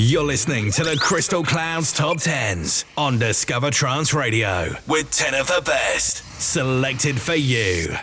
You're listening to the Crystal Clouds Top 10s on Discover Trance Radio with 10 of the best selected for you.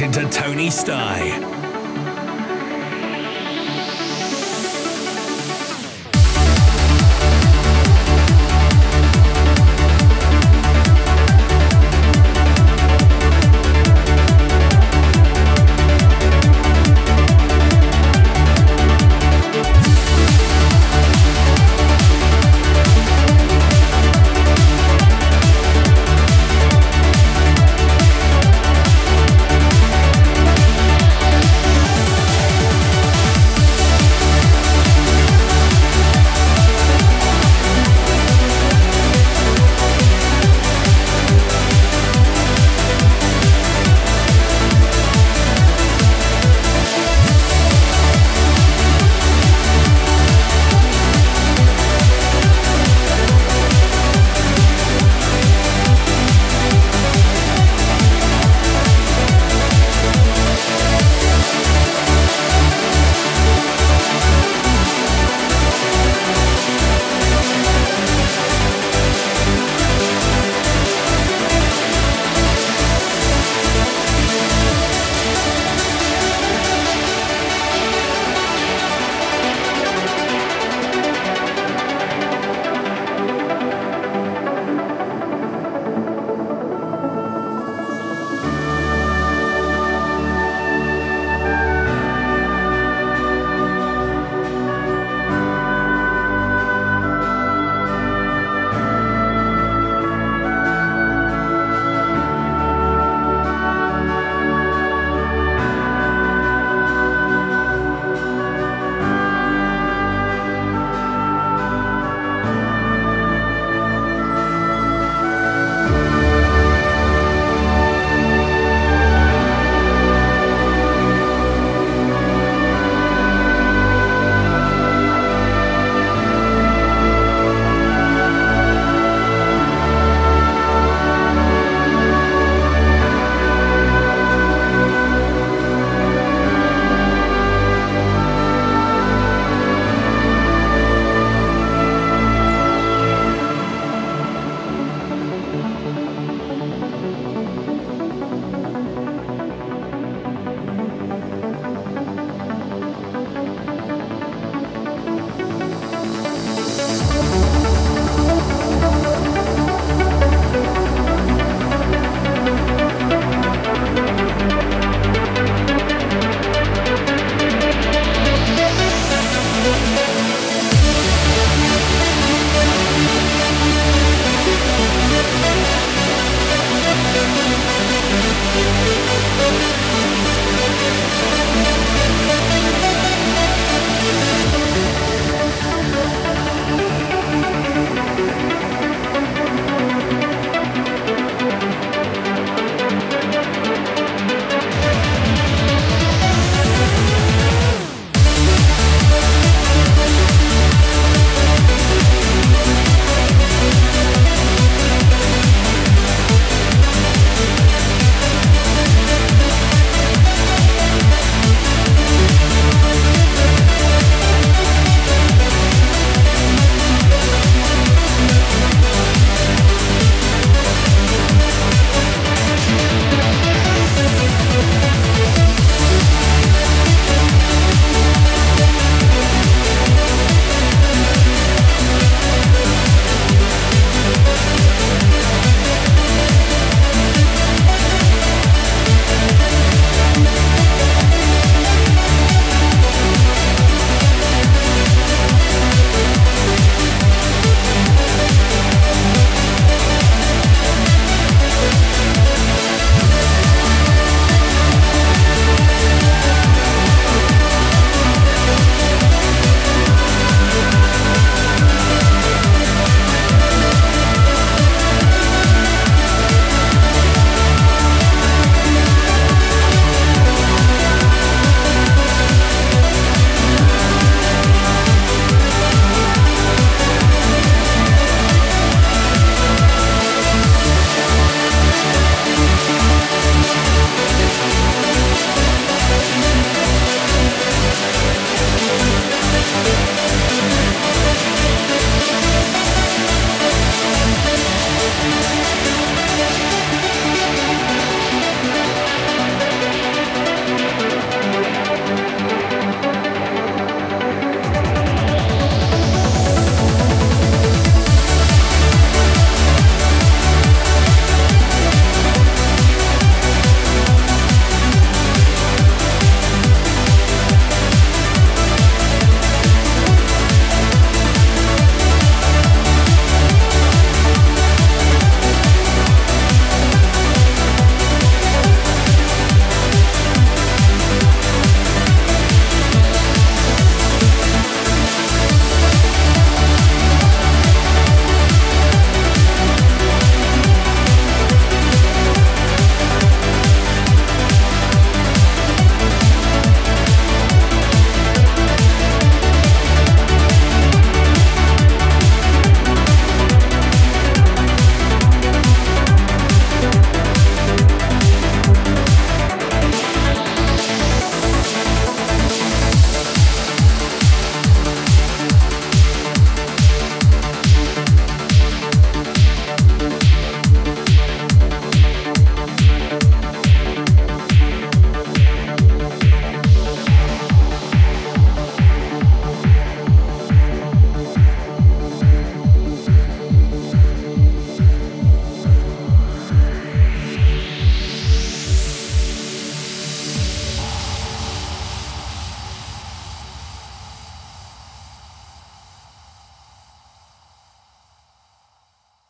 Into Tony Sty.